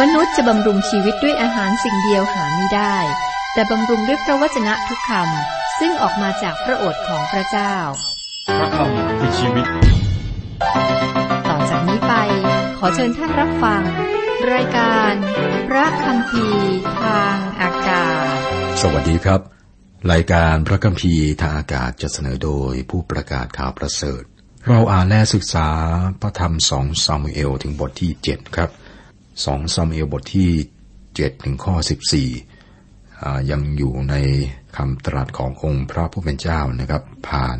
มนุษย์จะบำรุงชีวิตด้วยอาหารสิ่งเดียวหาไม่ได้ แต่บำรุงด้วยพระวจนะทุกคำซึ่งออกมาจากพระโอษฐ์ของพระเจ้า พระคำคือชีวิต ต่อจากนี้ไป ขอเชิญท่านรับฟัง รายการ พระคำพีทางอากาศ สวัสดีครับ รายการพระคัมภีร์ทางอากาศจะเสนอโดยผู้ประกาศข่าวประเสริฐ เราอ่านและศึกษาพระธรรมสองซามูเอลถึงบทที่เจ็ดครับ สองซามเอลบทที่เจ็ดถึงข้อสิบสี่ยังอยู่ในคำตรัสขององค์พระผู้เป็นเจ้านะครับ ผ่าน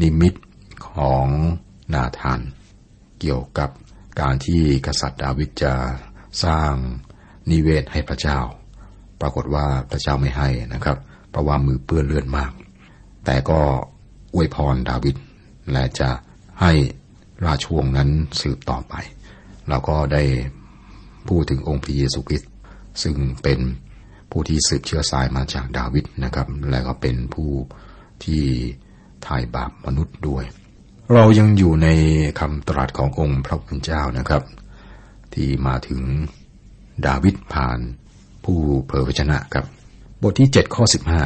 นิมิตของนาธานเกี่ยวกับการที่กษัตริย์ดาวิดจะสร้างนิเวศให้พระเจ้า ปรากฏว่าพระเจ้าไม่ให้นะครับ เพราะว่ามือเปื้อนเลือดมาก แต่ก็อวยพรดาวิดและจะให้ราชวงศ์นั้นสืบต่อไป เราก็ได้ พูดถึงองค์พระเยซูคริสต์ซึ่งเป็นผู้ที่สืบเชื้อสายมาจากดาวิดนะครับ และก็เป็นผู้ที่ถ่ายบาปมนุษย์ด้วย เรายังอยู่ในคำตรัสขององค์พระผู้เป็นเจ้านะครับ ที่มาถึงดาวิดผ่านผู้เผยพระชนะครับ บทที่ 7 ข้อ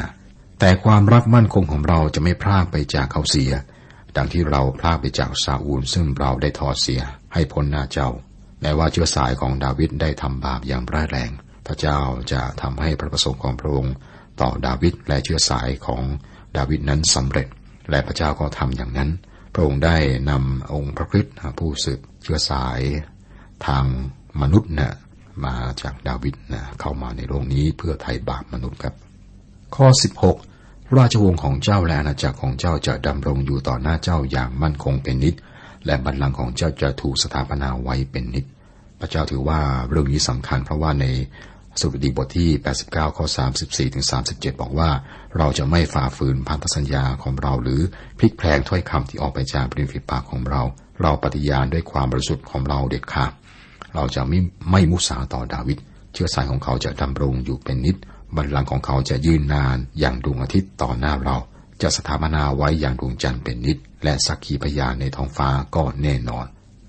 15 แต่ความรักมั่นคงของเราจะไม่พลากไปจากเขาเสีย ดังที่เราพลากไปจากซาอูลซึ่งเราได้ทอดเสียให้พ้นหน้าเจ้า แม้ว่าเชื้อสายของดาวิดได้ทำบาปอย่างร้ายแรง พระเจ้าจะทำให้พระประสงค์ของพระองค์ต่อดาวิดและเชื้อสายของดาวิดนั้นสำเร็จ และพระเจ้าก็ทำอย่างนั้น พระองค์ได้นำองค์พระคริสต์ผู้สืบเชื้อสายทางมนุษย์นะมาจากดาวิดนะเข้ามาในโลกนี้เพื่อไถ่บาปมนุษย์ครับ ข้อ 16 ราชวงศ์ของเจ้าและอาณาจักรของเจ้าจะดำรงอยู่ต่อหน้าเจ้าอย่างมั่นคงเป็นนิจ และบัลลังก์ของเจ้าจะถูกสถาปนาไว้เป็นนิจพระเจ้าถือว่าเรื่องนี้สำคัญเพราะว่าในสุดีบทที่ 89 ข้อ 34 ถึง 37 บอกว่า เราจะไม่ฝ่าฝืนพันธสัญญาของเรา หรือพลิกแพลงถ้อยคำที่ออกไปจากปริฟิปากของเรา เราปฏิญาณด้วยความบริสุทธิ์ของเราเด็ดขาด เราจะไม่ไม่มุสาต่อดาวิด เชื้อสายของเขาจะดำรงอยู่เป็นนิจบัลลังก์ของเขาจะยืนนานอย่างดวงอาทิตย์ต่อหน้าเรา จะสถาปนาไว้อย่างดวงจันทร์เป็นนิจ และสักขีพยานในท้องฟ้าก็แน่นอน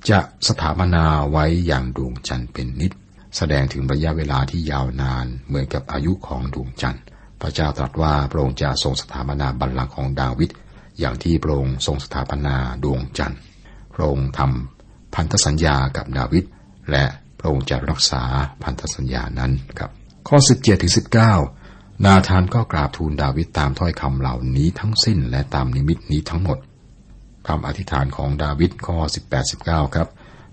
จะสถาปนาไว้อย่างดวงจันทร์เป็นนิจแสดงถึงระยะเวลาที่ยาวนานเหมือนกับอายุของดวงจันทร์ พระเจ้าตรัสว่าพระองค์จะทรงสถาปนาบัลลังก์ของดาวิดอย่างที่พระองค์ทรงสถาปนาดวงจันทร์พระองค์ทำพันธสัญญากับดาวิดและพระองค์จะรักษาพันธสัญญานั้นครับ ข้อ 17ถึง19 นาธานก็กราบทูลดาวิดตามถ้อยคำเหล่านี้ทั้งสิ้นและตามนิมิตนี้ทั้งหมด คำอธิษฐานของดาวิดข้อ 18 19 ครับ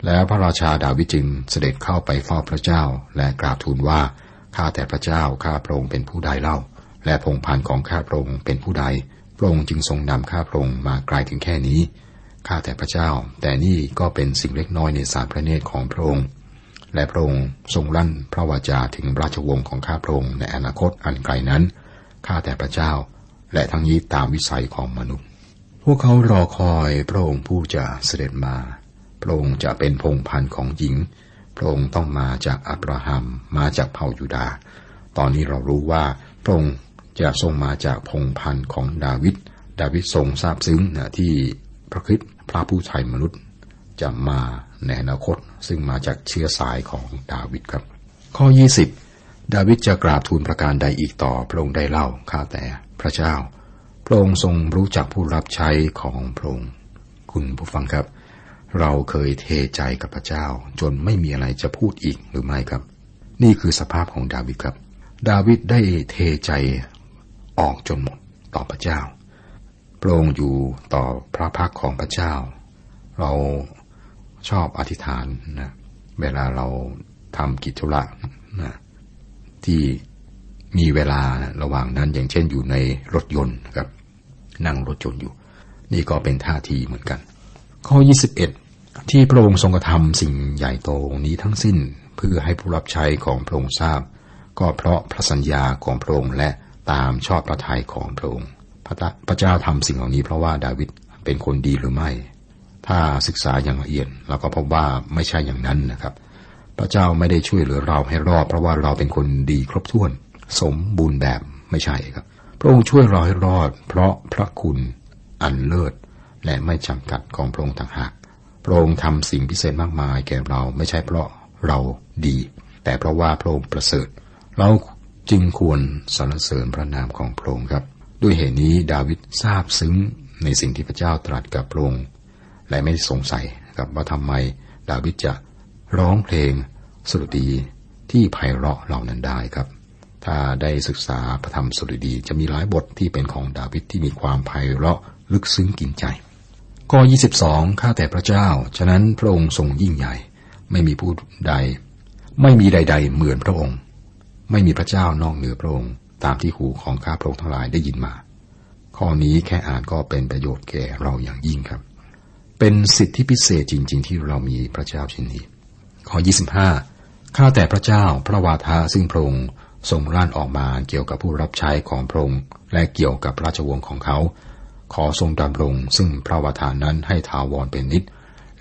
แล้วพระราชาดาวิดจึงเสด็จเข้าไปเฝ้าพระเจ้า และกราบทูลว่าข้าแต่พระเจ้าข้าพระองค์เป็นผู้ใดเล่า และพงพันธ์ของข้าพระองค์เป็นผู้ใดพระองค์จึงทรงนำข้าพระองค์มาไกลถึงแค่นี้ข้าแต่พระเจ้า แต่นี่ก็เป็นสิ่งเล็กน้อยในสารพระเนตรของพระองค์ และพระองค์ทรงลั่นพระวาจาถึงราชวงศ์ของข้าพระองค์ในอนาคตอันไกลนั้นข้าแต่พระเจ้า และทั้งนี้ตามวิสัยของมนุษย์ พวกเขารอคอยพระองค์ผู้จะเสด็จมา พระองค์จะเป็นพงพันธ์ของหญิง พระองค์ต้องมาจากอับราฮัม มาจากเผ่ายูดา ตอนนี้เรารู้ว่าพระองค์จะทรงมาจากพงพันธ์ของดาวิด ดาวิดทรงทราบซึ้งนะที่พระคิดพระผู้ไทยมนุษย์จะมาในอนาคต ซึ่งมาจากเชื้อสายของดาวิดครับ ข้อ 20 ดาวิดจะกราบทูลประการใดอีกต่อพระองค์ได้เล่าข้าแต่พระเจ้า ระองค์ทรงรู้จักผู้รับใช้ของพระองค์คุณผู้ฟังครับ เราเคยเทใจกับพระเจ้า จนไม่มีอะไรจะพูดอีกหรือไม่ครับ นี่คือสภาพของดาวิดครับ ดาวิดได้เทใจออกจนหมดต่อพระเจ้าพระองค์อยู่ต่อพระพักของพระเจ้า เราชอบอธิษฐานนะเวลาเราทำกิจธุระนะที่มีเวลาระหว่างนั้นอย่างเช่นอยู่ในรถยนต์ครับ นั่งรถยนต์อยู่ นี่ก็เป็นท่าทีเหมือนกัน ข้อ 21 ที่พระองค์ทรงกระทำสิ่งใหญ่โตนี้ทั้งสิ้นเพื่อให้ผู้รับใช้ของพระองค์ทราบ ก็เพราะพระสัญญาของพระองค์และตามชอบพระทัยของพระองค์พระเจ้าทำสิ่งเหล่านี้เพราะว่าดาวิดเป็นคนดีหรือไม่ ถ้าศึกษาอย่างละเอียดเราก็พบว่าไม่ใช่อย่างนั้นนะครับ พระเจ้าไม่ได้ช่วยเหลือเราให้รอดเพราะว่าเราเป็นคนดีครบถ้วน สมบูรณ์แบบไม่ใช่ครับ พระองค์ช่วยเราให้รอด เพราะพระคุณอันเลิศ และไม่จำกัดของพระองค์ต่างหากพระองค์ทำสิ่งพิเศษมากมายแก่เราไม่ใช่เพราะเราดี แต่เพราะว่าพระองค์ประเสริฐ เราจึงควรสรรเสริญพระนามของพระองค์ครับ ด้วยเหตุนี้ดาวิดทราบซึ้งในสิ่งที่พระเจ้าตรัสกับพระองค์และไม่สงสัยครับว่าทำไมดาวิดจะร้องเพลงสดุดีที่ไพเราะเหล่านั้นได้ครับ ถ้าได้ศึกษาพระธรรมสดุดีจะมีหลายบทที่เป็นของดาวิดที่มีความไพเราะลึกซึ้งกินใจ ข้อ 22 ข้าแต่พระเจ้า ฉะนั้นพระองค์ทรงยิ่งใหญ่ ไม่มีผู้ใด ไม่มีใด ๆ เหมือนพระองค์ ไม่มีพระเจ้านอกเหนือพระองค์ ตามที่หูของข้าพระองค์ทั้งหลายได้ยินมา ข้อนี้แค่อ่านก็เป็นประโยชน์แก่เราอย่างยิ่งครับ เป็นสิทธิพิเศษจริง ๆ ที่เรามีพระเจ้าเช่นนี้ ข้อ 25 ข้าแต่พระเจ้า พระวาทะซึ่งพระองค์ ทรงร่านออกมาเกี่ยวกับผู้รับใช้ของพระองค์และเกี่ยวกับราชวงศ์ของเขา ขอทรงดำรงซึ่งพระวาทานนั้นให้ถาวรเป็นนิด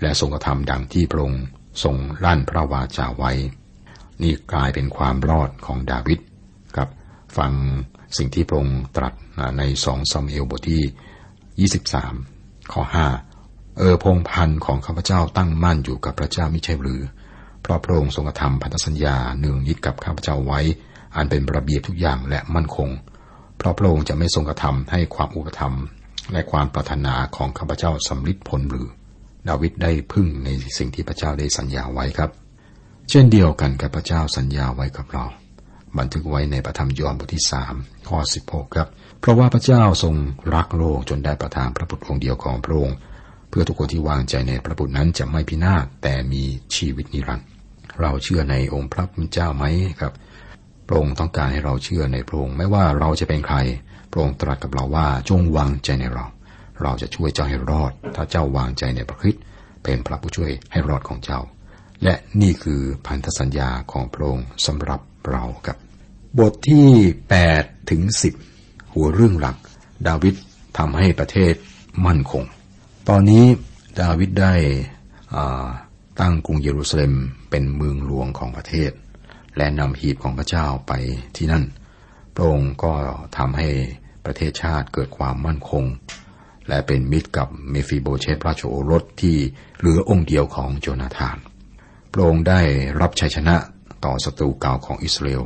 และทรงกระทำดังที่พระองค์ทรงลั่นพระวาจาไว้ นี่กลายเป็นความรอดของดาวิดครับ ฟังสิ่งที่พระองค์ตรัสในสองซอมเอลบทที่ 23 ข้อ 5 เออพงพันธ์ของข้าพเจ้าตั้งมั่นอยู่กับพระเจ้ามิใช่หรือ เพราะพระองค์ทรงกระทำพันธสัญญาเนืองนิดกับข้าพเจ้าไว้ อันเป็นระเบียบทุกอย่างและมั่นคง เพราะพระองค์จะไม่ทรงกระทำให้ความอุปธรรม และความปรารถนาของข้าพเจ้าสำลิดผลหรือ ดาวิดได้พึ่งในสิ่งที่พระเจ้าได้สัญญาไว้ครับ เช่นเดียวกันกับพระเจ้าสัญญาไว้กับเรา บันทึกไว้ในพระธรรมยอห์นบทที่สามข้อสิบหกครับ เพราะว่าพระเจ้าทรงรักโลกจนได้ประทานพระบุตรองค์เดียวของพระองค์เพื่อทุกคนที่วางใจในพระบุตรนั้นจะไม่พินาศแต่มีชีวิตนิรันดร์เราเชื่อในองค์พระผู้เจ้าไหมครับ ระองค์ต้องการให้เราเชื่อในพระองค์ไม่ว่าเราจะเป็นใคร พระองค์ตรัสกับเราว่าจงวางใจในเรา เราจะช่วยเจ้าให้รอด ถ้าเจ้าวางใจในพระคริสต์เป็นพระผู้ช่วยให้รอดของเจ้า และนี่คือพันธสัญญาของพระองค์สำหรับเราครับ บทที่8ถึง10 หัวเรื่องหลัก ดาวิดทำให้ประเทศมั่นคง ตอนนี้ดาวิดได้ตั้งกรุงเยรูซาเล็มเป็นเมืองหลวงของประเทศ และนำหีบของพระเจ้าไปที่นั่น พระองค์ก็ทำให้ประเทศชาติเกิดความมั่นคง และเป็นมิตรกับเมฟิโบเชตราชโอรสที่เหลือองค์เดียวของโจนาธาน พระองค์ได้รับชัยชนะต่อศัตรูเก่าของอิสราเอล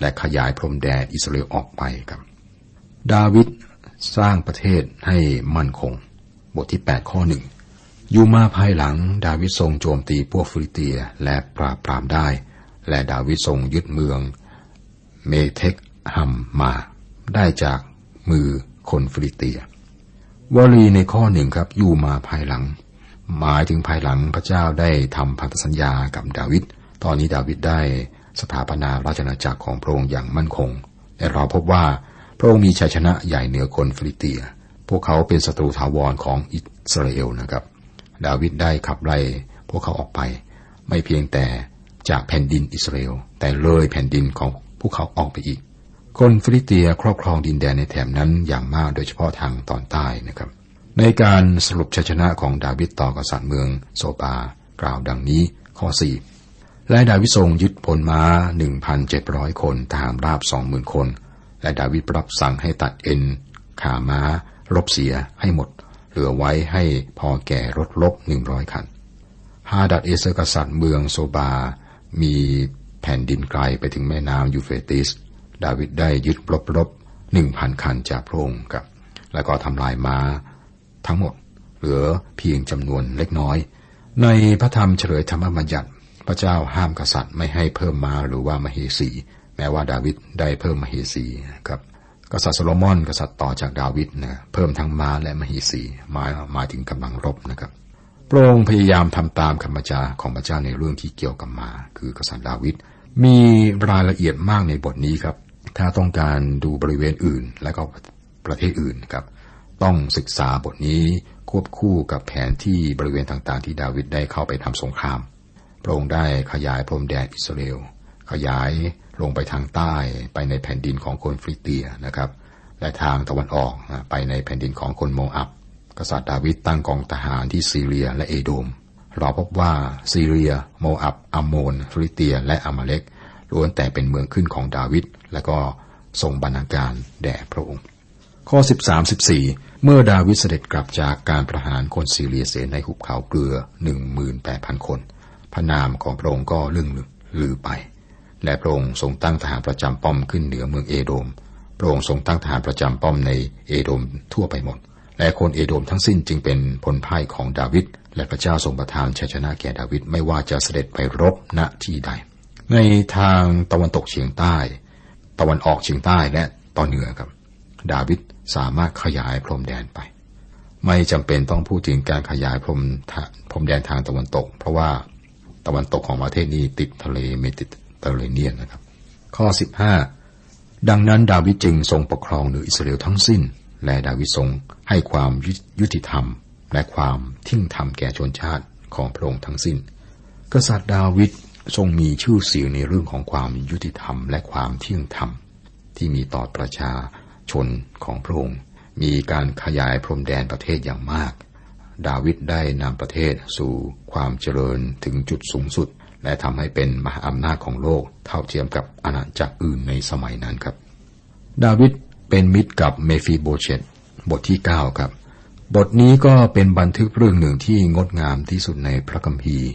และขยายพรมแดนอิสราเอลออกไปครับ ดาวิดสร้างประเทศให้มั่นคง บทที่ 8 ข้อหนึ่งอยู่มาภายหลังดาวิดทรงโจมตีพวกฟีลิสเตียและปราบปรามได้ และดาวิดทรงยึดเมือง เมเทคฮัมมา ได้จากมือคนฟิลิเตีย วลีในข้อหนึ่งครับอยู่มาภายหลัง หมายถึงภายหลังพระเจ้าได้ทำพันธสัญญากับดาวิดตอนนี้ดาวิดได้สถาปนาราชอาณาจักรของพระองค์อย่างมั่นคงและเราพบว่าพระองค์มีชัยชนะใหญ่เหนือคนฟิลิเตีย พวกเขาเป็นศัตรูถาวรของอิสราเอลนะครับ ดาวิดได้ขับไล่พวกเขาออกไป ไม่เพียงแต่ จากแผ่นดินอิสราเอลแต่เลยแผ่นดินของพวกเขาออกไปอีก คนฟิลิเตียครอบครองดินแดนในแถบนั้นอย่างมากโดยเฉพาะทางตอนใต้นะครับ ในการสรุปชัยชนะของดาวิดต่อกษัตริย์เมืองโซบากล่าวดังนี้ข้อสี่และดาวิดทรงยึดพลม้าหนึ่งพันเจ็ดร้อยคนทหารราบสองหมื่นคน และดาวิดรับสั่งให้ตัดเอ็น ขาม้ารบเสียให้หมด เหลือไว้ให้พอแก่รถรบหนึ่งร้อยคันฮาดัดเอเซกษัตริย์เมืองโซบา มีแผ่นดินไกลไปถึงแม่น้ำยูเฟรติส ดาวิดได้ยึดรถรบหนึ่งพันคันจากพระองค์ครับ แล้วก็ทำลายม้าทั้งหมด เหลือเพียงจำนวนเล็กน้อย ในพระธรรมเฉลยธรรมบัญญัติ พระเจ้าห้ามกษัตริย์ไม่ให้เพิ่มม้าหรือว่ามเหสี แม้ว่าดาวิดได้เพิ่มมเหสีครับกษัตริย์โซโลมอนกษัตริย์ต่อจากดาวิดนะเพิ่มทั้งม้าและมเหสีหมายหมายถึงกำลังรบนะครับ พระองค์พยายามทำตามคำบัญชาของพระเจ้าในเรื่องที่เกี่ยวกับมา คือกษัตริย์ดาวิดมีรายละเอียดมากในบทนี้ครับ ถ้าต้องการดูบริเวณอื่น และก็ประเทศอื่นครับ ต้องศึกษาบทนี้ควบคู่กับแผนที่บริเวณต่างๆ ที่ดาวิดได้เข้าไปทำสงคราม พระองค์ได้ขยายพรมแดนอิสราเอลขยายลงไปทางใต้ไปในแผ่นดินของคนฟริเตียนะครับ และทางตะวันออกไปในแผ่นดินของคนโมอับ กษัตริย์ดาวิดตั้งกองทหารที่ซีเรียและเอโดม เราพบว่าซีเรีย โมอับอัมโมนฟิลิเตีย และอามาเลกล้วนแต่เป็นเมืองขึ้นของดาวิดและก็ส่งบรรณาการแด่พระองค์ ข้อ 13 14 เมื่อดาวิดเสด็จกลับจากการประหารคนซีเรียเสในหุบเขาเกลือ 18,000 คน พระนามของพระองค์ก็เลื่องลือไป และพระองค์ทรงตั้งทหารประจำป้อมขึ้นเหนือเมืองเอโดมพระองค์ทรงตั้งทหารประจำป้อมในเอโดมทั่วไปหมด และคนเอโดมทั้งสิ้นจึงเป็นผลพ่ายของดาวิดและพระเจ้าทรงประทานชัยชนะแก่ดาวิดไม่ว่าจะเสด็จไปรบณที่ใด ในทางตะวันตกเฉียงใต้ ตะวันออกเฉียงใต้และตอนเหนือครับ ดาวิดสามารถขยายพรมแดนไป ไม่จำเป็นต้องพูดถึงการขยายพรมพรมแดนทางตะวันตก เพราะว่าตะวันตกของประเทศนี้ติดทะเลเมดิเตอร์เรเนียนนะครับ ข้อ 15 ดังนั้นดาวิดจึงทรงปกครองเหนืออิสราเอลทั้งสิ้น และดาวิดทรง ให้ความยุติธรรม และความทิ้งธรรมแก่ชนชาติของพระองค์ทั้งสิ้น กษัตริย์ดาวิดทรงมีชื่อเสียงในเรื่องของความยุติธรรม และความเที่ยงธรรม ที่มีต่อประชาชนของพระองค์ มีการขยายพรมแดนประเทศอย่างมาก ดาวิดได้นำประเทศสู่ความเจริญถึงจุดสูงสุด และทำให้เป็นมหาอำนาจของโลกเท่าเทียมกับอาณาจักรอื่นในสมัยนั้นครับ ดาวิดเป็นมิตรกับเมฟีโบเชต บทที่9ครับ บทนี้ก็เป็นบันทึกเรื่องหนึ่งที่งดงามที่สุดในพระคัมภีร์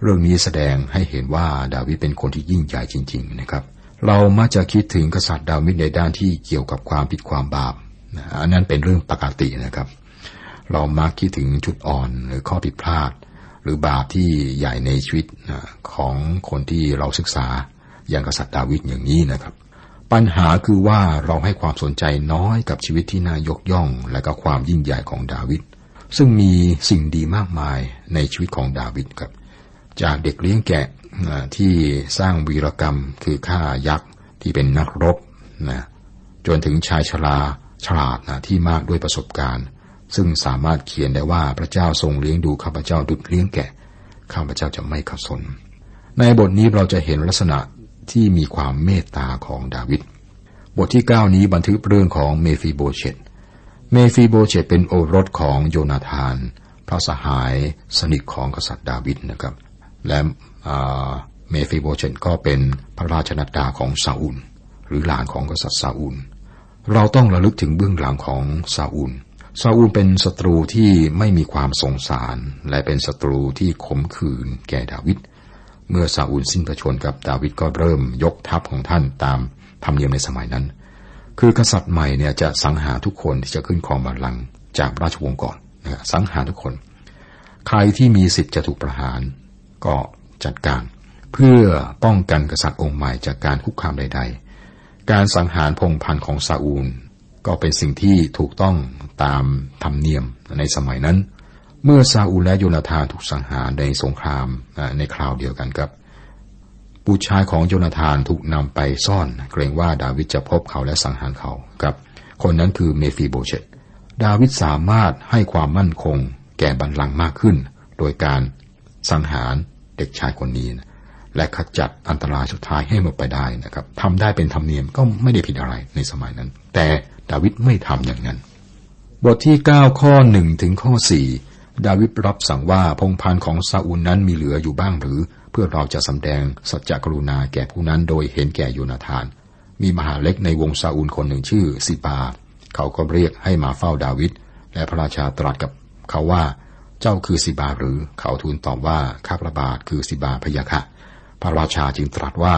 เรื่องนี้แสดงให้เห็นว่าดาวิดเป็นคนที่ยิ่งใหญ่จริง ๆ นะครับ เรามักจะคิดถึงกษัตริย์ดาวิดในด้านที่เกี่ยวกับความผิดความบาปอันนั้นเป็นเรื่องปกตินะครับ เรามักคิดถึงจุดอ่อนหรือข้อผิดพลาด หรือบาปที่ใหญ่ในชีวิตของคนที่เราศึกษาอย่างกษัตริย์ดาวิดอย่างนี้นะครับ ปัญหาคือว่าเราให้ความสนใจน้อยกับชีวิตที่น่ายกย่อง และก็ความยิ่งใหญ่ของดาวิดซึ่งมีสิ่งดีมากมายในชีวิตของดาวิดครับ จากเด็กเลี้ยงแกะที่สร้างวีรกรรมคือฆ่ายักษ์ที่เป็นนักรบนะจนถึงชายชราฉลาดนะที่มากด้วยประสบการณ์ ซึ่งสามารถเขียนได้ว่าพระเจ้าทรงเลี้ยงดูข้าพเจ้าดุจเลี้ยงแกะข้าพเจ้าจะไม่ขัดสน ในบทนี้เราจะเห็นลักษณะ ที่มีความเมตตาของดาวิด บทที่ 9 นี้บันทึกเรื่องของเมฟีโบเชต เมฟีโบเชตเป็นโอรสของโยนาธาน พระสหายสนิทของกษัตริย์ดาวิดนะครับ และเมฟีโบเชตก็เป็นพระราชนัดดาของซาอุลหรือหลานของกษัตริย์ซาอุล เราต้องระลึกถึงเบื้องหลังของซาอูลซาอูลเป็นศัตรูที่ไม่มีความสงสาร และเป็นศัตรูที่ขมขื่นแก่ดาวิด เมื่อซาอูลสิ้นพระชนกับดาวิดก็เริ่มยกทัพของท่านตามธรรมเนียมในสมัยนั้น คือกษัตริย์ใหม่เนี่ยจะสังหารทุกคนที่จะขึ้นครองบัลลังก์จากราชวงศ์ก่อนนะสังหารทุกคน ใครที่มีสิทธิ์จะถูกประหารก็จัดการ เพื่อป้องกันกษัตริย์องค์ใหม่จากการคุกคามใด ๆ การสังหารพงพันธ์ของซาอูล ก็เป็นสิ่งที่ถูกต้องตามธรรมเนียมในสมัยนั้น เมื่อซาอูลและโยนาธานถูกสังหารในสงครามในคราวเดียวกันครับบุตรชายของโยนาธานถูกนำไปซ่อน เกรงว่าดาวิดจะพบเขาและสังหารเขาครับคนนั้นคือเมฟีโบเชตดาวิดสามารถให้ความมั่นคง แก่บัลลังก์มากขึ้น โดยการสังหารเด็กชายคนนี้นะและขจัดอันตรายสุดท้ายให้หมดไปได้นะครับทำได้เป็นธรรมเนียมก็ไม่ได้ผิดอะไรในสมัยนั้น แต่ดาวิดไม่ทำอย่างนั้น บทที่ 9 ข้อ1ถึงข้อ4 ดาวิดรับสั่งว่าพงพานของซาอูลนั้นมีเหลืออยู่บ้างหรือ เพื่อเราจะสำแดงสัจจกรุณาแก่ผู้นั้นโดยเห็นแก่โยนาธาน มีมหาเล็กในวงซาอูลคนหนึ่งชื่อซิบาเขาก็เรียกให้มาเฝ้าดาวิดและพระราชาตรัสกับเขาว่า เจ้าคือซิบาหรือเขาทูลตอบว่าข้าพระบาทคือซิบาพยาคะพระราชาจึงตรัสว่า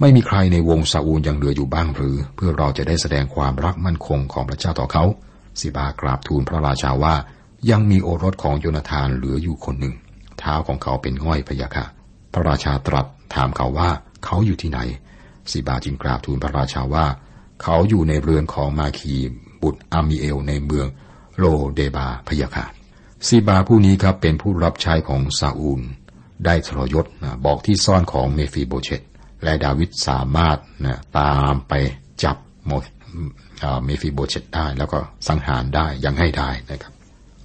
ไม่มีใครในวงซาอูลยังเหลืออยู่บ้างหรือ เพื่อเราจะได้แสดงความรักมั่นคงของพระเจ้าต่อเขาซิบากราบทูลพระราชาว่า ยังมีโอรสของโยนาธานเหลืออยู่คนหนึ่ง เท้าของเขาเป็นง่อยพยาค่ะ พระราชาตรัสถามเขาว่าเขาอยู่ที่ไหนซิบาจึงกราบทูลพระราชาว่า เขาอยู่ในเรือนของมาคีบุตรอามิเอลในเมืองโลเดบาร์พ่ะย่ะค่ะซีบาผู้นี้ครับเป็นผู้รับใช้ของซาอูล ได้ทรยศนะบอกที่ซ่อนของเมฟีโบเชตและดาวิดสามารถนะตามไปจับโมเมฟีโบเชตได้ แล้วก็สังหารได้ยังให้ได้นะครับ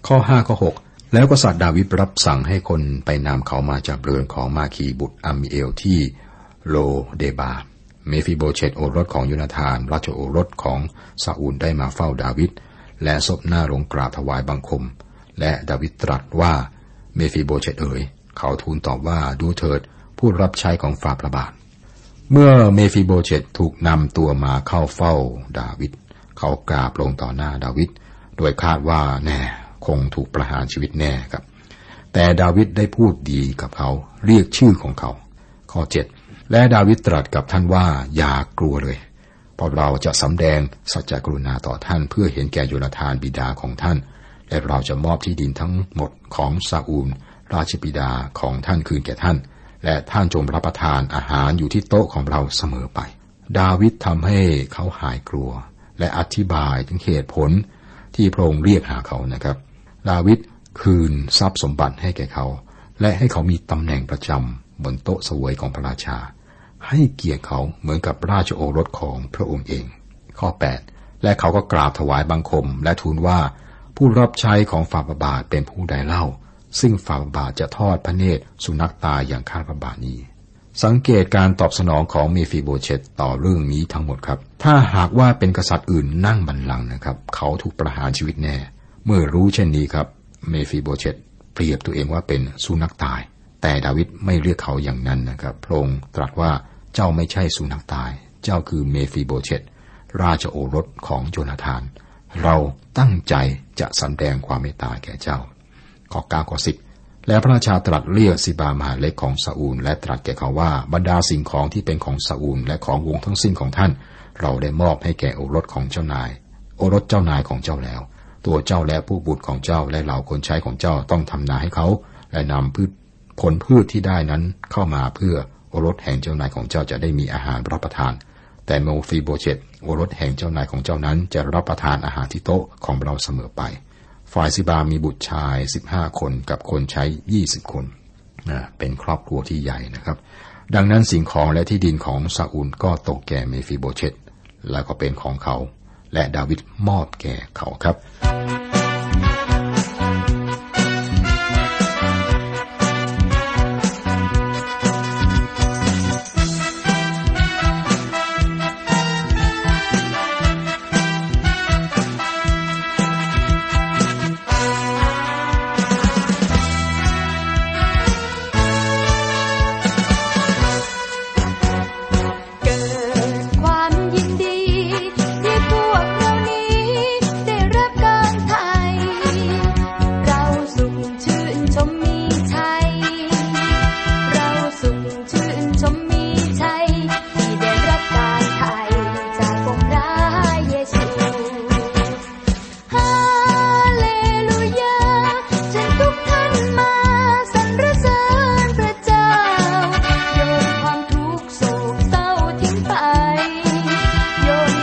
ข้อ5ข้อ6แล้วกษัตริย์ดาวิดรับสั่งให้คนไปนำเขามาจากเรือนของมาคีบุตรอามิเอลที่โลเดบา เมฟิโบเชตโอรสของโยนาธาน ราชโอรสของซาอูลได้มาเฝ้าดาวิดและศพหน้าลงกราบถวายบังคม และดาวิดตรัสว่าเมฟิโบเชตเอ๋ยเขาทูลตอบว่าดูเถิดผู้รับใช้ของฝ่าพระบาท เมื่อเมฟิโบเชตถูกนำตัวมาเข้าเฝ้าดาวิดเขากราบลงต่อหน้าดาวิดโดยคาดว่าแน่ คงถูกประหารชีวิตแน่ครับ แต่ดาวิดได้พูดดีกับเขา เรียกชื่อของเขา ข้อและดาวิดตรัสกับท่านว่าอย่ากลัวเลยเพราะเราจะสำแดงสัจจกรุณาต่อท่านเพื่อเห็นแก่โยนาธานบิดาของท่าน และเราจะมอบที่ดินทั้งหมดของซาอูล ราชบิดาของท่านคืนแก่ท่าน และท่านจงรับประทานอาหารอยู่ที่โต๊ะของเราเสมอไป ดาวิดทำให้เขาหายกลัว และอธิบายถึงเหตุผลที่พระองค์เรียกหาเขานะครับ ดาวิดคืนทรัพย์สมบัติให้แก่เขา และให้เขามีตำแหน่งประจำบนโต๊ะสวยของพระราชา ให้เกียรติเขาเหมือนกับราชโอรสของพระองค์เอง ข้อ 8 และเขาก็กราบถวายบังคม และทูลว่าผู้รับใช้ของฝ่าบาทเป็นผู้ใดเล่า ซึ่งฝ่าบาทจะทอดพระเนตรสุนัขตาอย่างข้าพระบาทนี้สังเกตการตอบสนองของเมฟิโบเชตต่อเรื่องนี้ทั้งหมดครับ ถ้าหากว่าเป็นกษัตริย์อื่นนั่งบัลลังก์นะครับ เขาถูกประหารชีวิตแน่ เมื่อรู้เช่นนี้ครับ เมฟิโบเชตเปรียบตัวเองว่าเป็นสุนัขตาย แต่ดาวิดไม่เรียกเขาอย่างนั้นนะครับ พระองค์ตรัสว่าเจ้าไม่ใช่สุนัขตาย เจ้าคือเมฟิโบเชตราชโอรสของโยนาธาน เราตั้งใจจะสำแดงความเมตตาแก่เจ้า ข้อก้าข้อสิบแล้วพระราชาตรัสเรียกสิบามหาเล็กของซาอูล และตรัสแก่เขาว่าบรรดาสิ่งของที่เป็นของซาอูล และของวงทั้งสิ้นของท่าน เราได้มอบให้แก่โอรสของเจ้านาย โอรสเจ้านายของเจ้าแล้ว ตัวเจ้าและผู้บุตรของเจ้าและเหล่าคนใช้ของเจ้าต้องทำนาให้เขา และนำพืชผลพืชที่ได้นั้นเข้ามาเพื่อโอรสแห่งเจ้านายของเจ้าจะได้มีอาหารรับประทาน แต่โมฟีโบเชตโอรสแห่งเจ้านายของเจ้านั้นจะรับประทานอาหารที่โต๊ะของเราเสมอไป ฝ่ายซิบามีบุตรชาย 15 คนกับคนใช้ 20 คนนะเป็นครอบครัวที่ใหญ่นะครับ ดังนั้นสิ่งของและที่ดินของซาอูลก็ตกแก่เมฟิโบเชตแล้วก็เป็นของเขา และดาวิดมอบแก่เขาครับ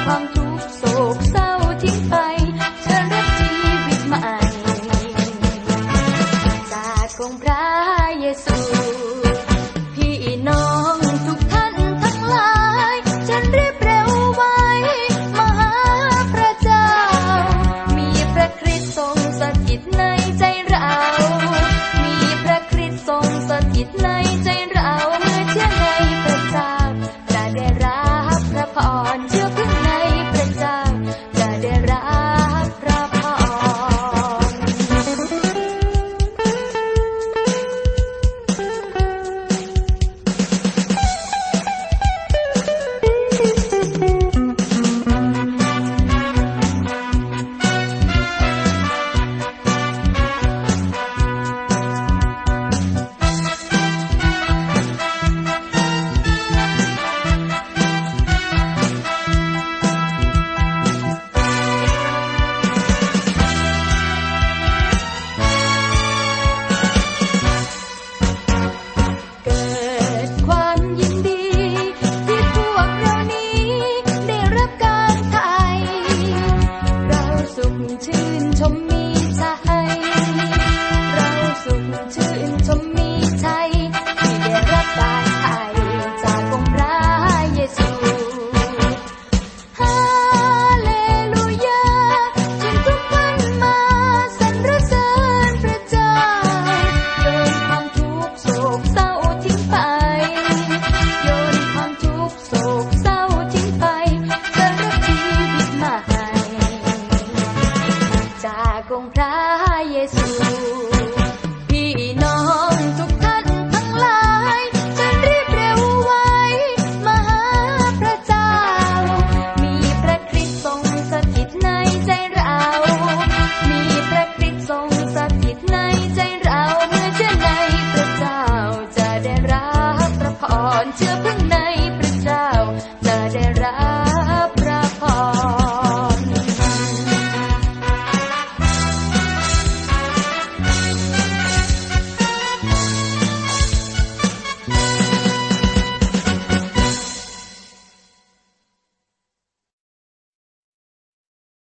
โย